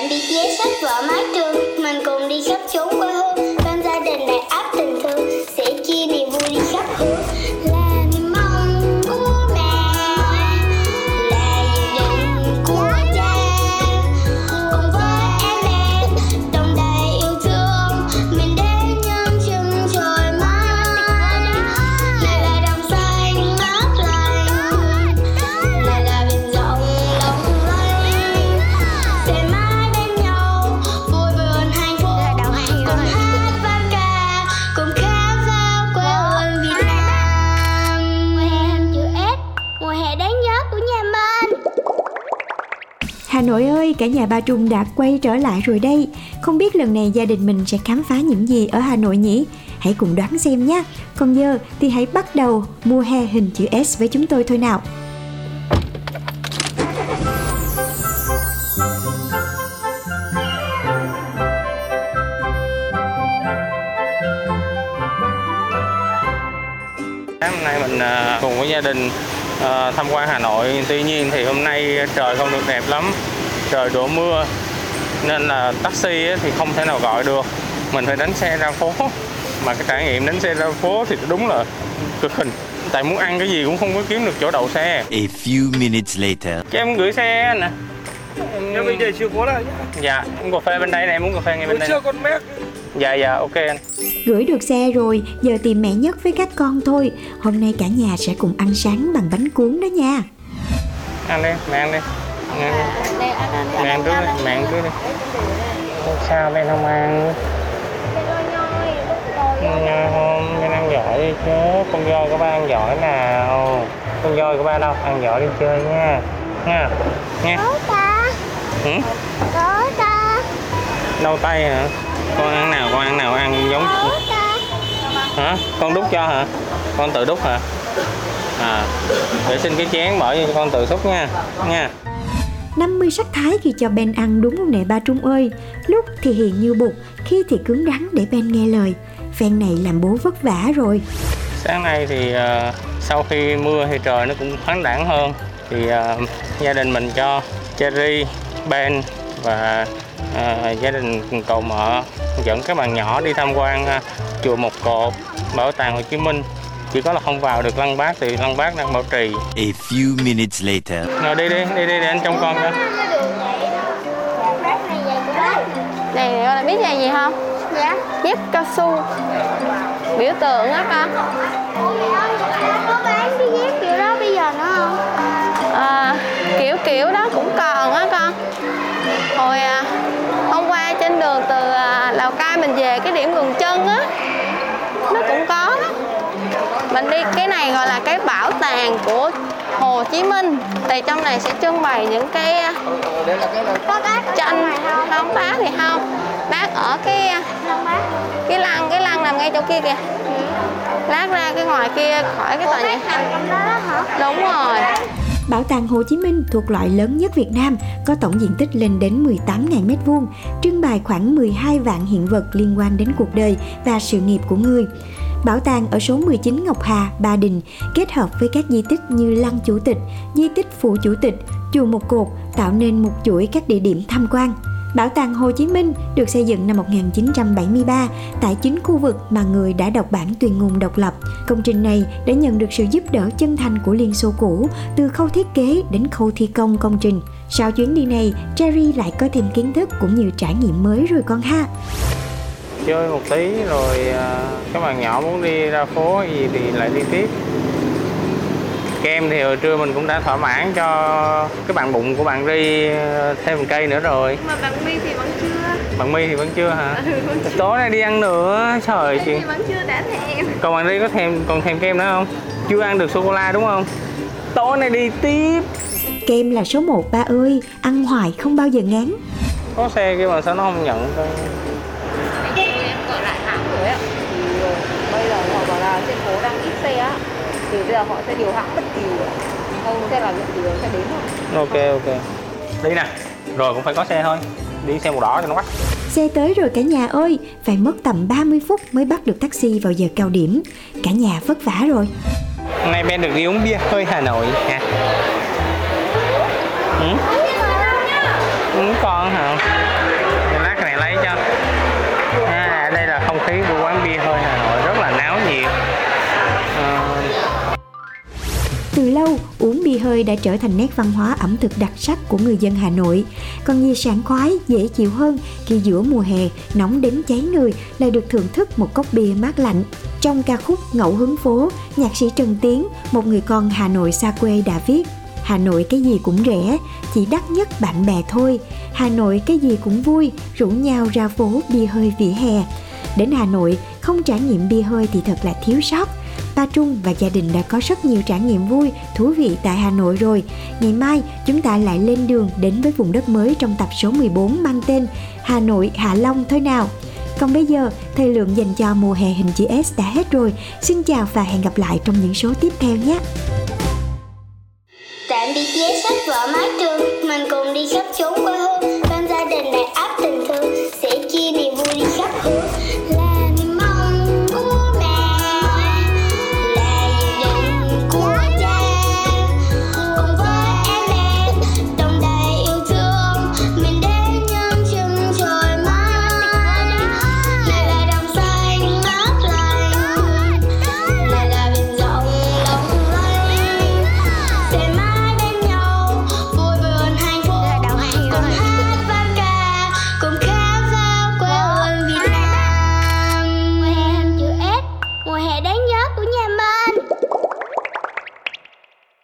bạn bị giấy sách vở mái trường. Mình cùng đi khắp chốn quê hương, Bên gia đình đầy áp tình thương. Hà Nội ơi, cả nhà ba Trung đã quay trở lại rồi đây. Không biết lần này gia đình mình sẽ khám phá những gì ở Hà Nội nhỉ? Hãy cùng đoán xem nhé. Còn giờ thì hãy bắt đầu mua hè hình chữ S với chúng tôi thôi nào. Hôm nay mình à, cùng với gia đình à, tham quan Hà Nội. Tuy nhiên thì hôm nay trời không được đẹp lắm, trời đổ mưa nên là taxi á thì không thể nào gọi được. Mình phải đánh xe ra phố. Mà cái trải nghiệm đánh xe ra phố thì đúng là cực hình. Tại muốn ăn cái gì cũng không có kiếm được chỗ đậu xe. A few minutes later. Cho em gửi xe nè. Nhà mình để chìa khóa lại nhá. Dạ, uống cà phê bên đây này, em uống cà phê ngay bên đây. trưa con mét. Dạ dạ, ok anh. Gửi được xe rồi, giờ tìm mẹ nhất với các con thôi. Hôm nay cả nhà sẽ cùng ăn sáng bằng bánh cuốn đó nha. Ăn đi, mẹ ăn đi. Mẹ ăn trước đi, mẹ ăn trước đi. Sao bên không ăn? Nha không, bên ăn giỏi đi chứ Con voi của ba ăn giỏi nào Con voi của ba đâu, ăn giỏi đi chơi nha Nha, nha ừ? Đâu tay hả? Con ăn nào, con ăn nào ăn giống ta Hả? Con đút cho hả? Con tự đút hả? À, để xin cái chén mở cho con tự xúc nha Nha 50 sắc thái khi cho Ben ăn đúng không nè ba Trung ơi? Lúc thì hiền như bụt, khi thì cứng rắn để Ben nghe lời. Phen này làm bố vất vả rồi. Sáng nay thì uh, sau khi mưa thì trời nó cũng thoáng đẳng hơn. Thì uh, gia đình mình cho Cherry, Ben và uh, gia đình cậu mợ dẫn các bạn nhỏ đi tham quan uh, chùa Một Cột, bảo tàng Hồ Chí Minh. Chỉ có là không vào được Lăng Bác thì Lăng Bác đang bảo trì. A few minutes later. Rồi đi đi, đi đi để anh trông con cho. Này con đã biết là gì không? dạ Dép cao su Biểu tượng á con có bán cái dép kiểu đó bây giờ nữa không à, Kiểu kiểu đó cũng còn á con Hồi à, hôm qua trên đường từ à, Lào Cai mình về cái điểm ngừng chân á Nó cũng có mình đi cái này gọi là cái bảo tàng của Hồ Chí Minh. Thì trong này sẽ trưng bày những cái có bác tranh. Không bác thì không. Bác ở cái à, cái lăng cái lăng nằm ngay chỗ kia kìa. Lát ra cái ngoài kia khỏi cái tòa nhà. Đó hả đúng rồi. Bảo tàng Hồ Chí Minh thuộc loại lớn nhất Việt Nam, có tổng diện tích lên đến 18.000 m2, trưng bày khoảng 12 vạn hiện vật liên quan đến cuộc đời và sự nghiệp của người. Bảo tàng ở số 19 Ngọc Hà, Ba Đình kết hợp với các di tích như Lăng Chủ tịch, di tích Phủ Chủ tịch, Chùa Một Cột tạo nên một chuỗi các địa điểm tham quan. Bảo tàng Hồ Chí Minh được xây dựng năm 1973 tại chính khu vực mà người đã đọc bản tuyên ngôn độc lập. Công trình này đã nhận được sự giúp đỡ chân thành của Liên Xô cũ từ khâu thiết kế đến khâu thi công công trình. Sau chuyến đi này, Jerry lại có thêm kiến thức cũng như trải nghiệm mới rồi con ha. Chơi một tí rồi à, các bạn nhỏ muốn đi ra phố gì thì lại đi tiếp. Kem thì hồi trưa mình cũng đã thỏa mãn cho cái bạn bụng của bạn Ri ờ, thêm một cây nữa rồi. mà bạn mi thì vẫn chưa Bạn My thì vẫn chưa hả? Tối nay đi ăn nữa. Trời chị. vẫn chưa đã thèm Còn bạn Ri có thèm còn thèm kem nữa không? Chưa ăn được sô cô la đúng không? Tối nay đi tiếp. Kem là số 1 ba ơi, ăn hoài không bao giờ ngán. Có xe kia mà sao nó không nhận cơ? em gọi lại hãng rồi á thì bây giờ họ bảo là trên phố đang ít xe thì bây giờ họ sẽ điều hãng bất kỳ không xe là nhận gì sẽ đến thôi Ok ok. Đi nè. Rồi cũng phải có xe thôi. Đi xe màu đỏ cho nó bắt. Xe tới rồi cả nhà ơi, phải mất tầm 30 phút mới bắt được taxi vào giờ cao điểm. Cả nhà vất vả rồi. Hôm nay Ben được đi uống bia hơi Hà Nội ha. Ừ? Cũng con hả? Uống bia hơi đã trở thành nét văn hóa ẩm thực đặc sắc của người dân Hà Nội. Còn gì sảng khoái, dễ chịu hơn khi giữa mùa hè nóng đến cháy người lại được thưởng thức một cốc bia mát lạnh. Trong ca khúc Ngẫu hứng phố, nhạc sĩ Trần Tiến, một người con Hà Nội xa quê đã viết Hà Nội cái gì cũng rẻ, chỉ đắt nhất bạn bè thôi. Hà Nội cái gì cũng vui, rủ nhau ra phố bia hơi vỉa hè. Đến Hà Nội, không trải nghiệm bia hơi thì thật là thiếu sót. Ba Trung và gia đình đã có rất nhiều trải nghiệm vui, thú vị tại Hà Nội rồi. Ngày mai, chúng ta lại lên đường đến với vùng đất mới trong tập số 14 mang tên Hà Nội Hạ Long thôi nào. Còn bây giờ, thời lượng dành cho mùa hè hình chữ S đã hết rồi. Xin chào và hẹn gặp lại trong những số tiếp theo nhé. Tạm biệt vé sách vở mái trường, mình cùng đi khắp chốn quê hương, bên gia đình đầy áp tình thương, sẽ chia niềm vui đi khắp hướng.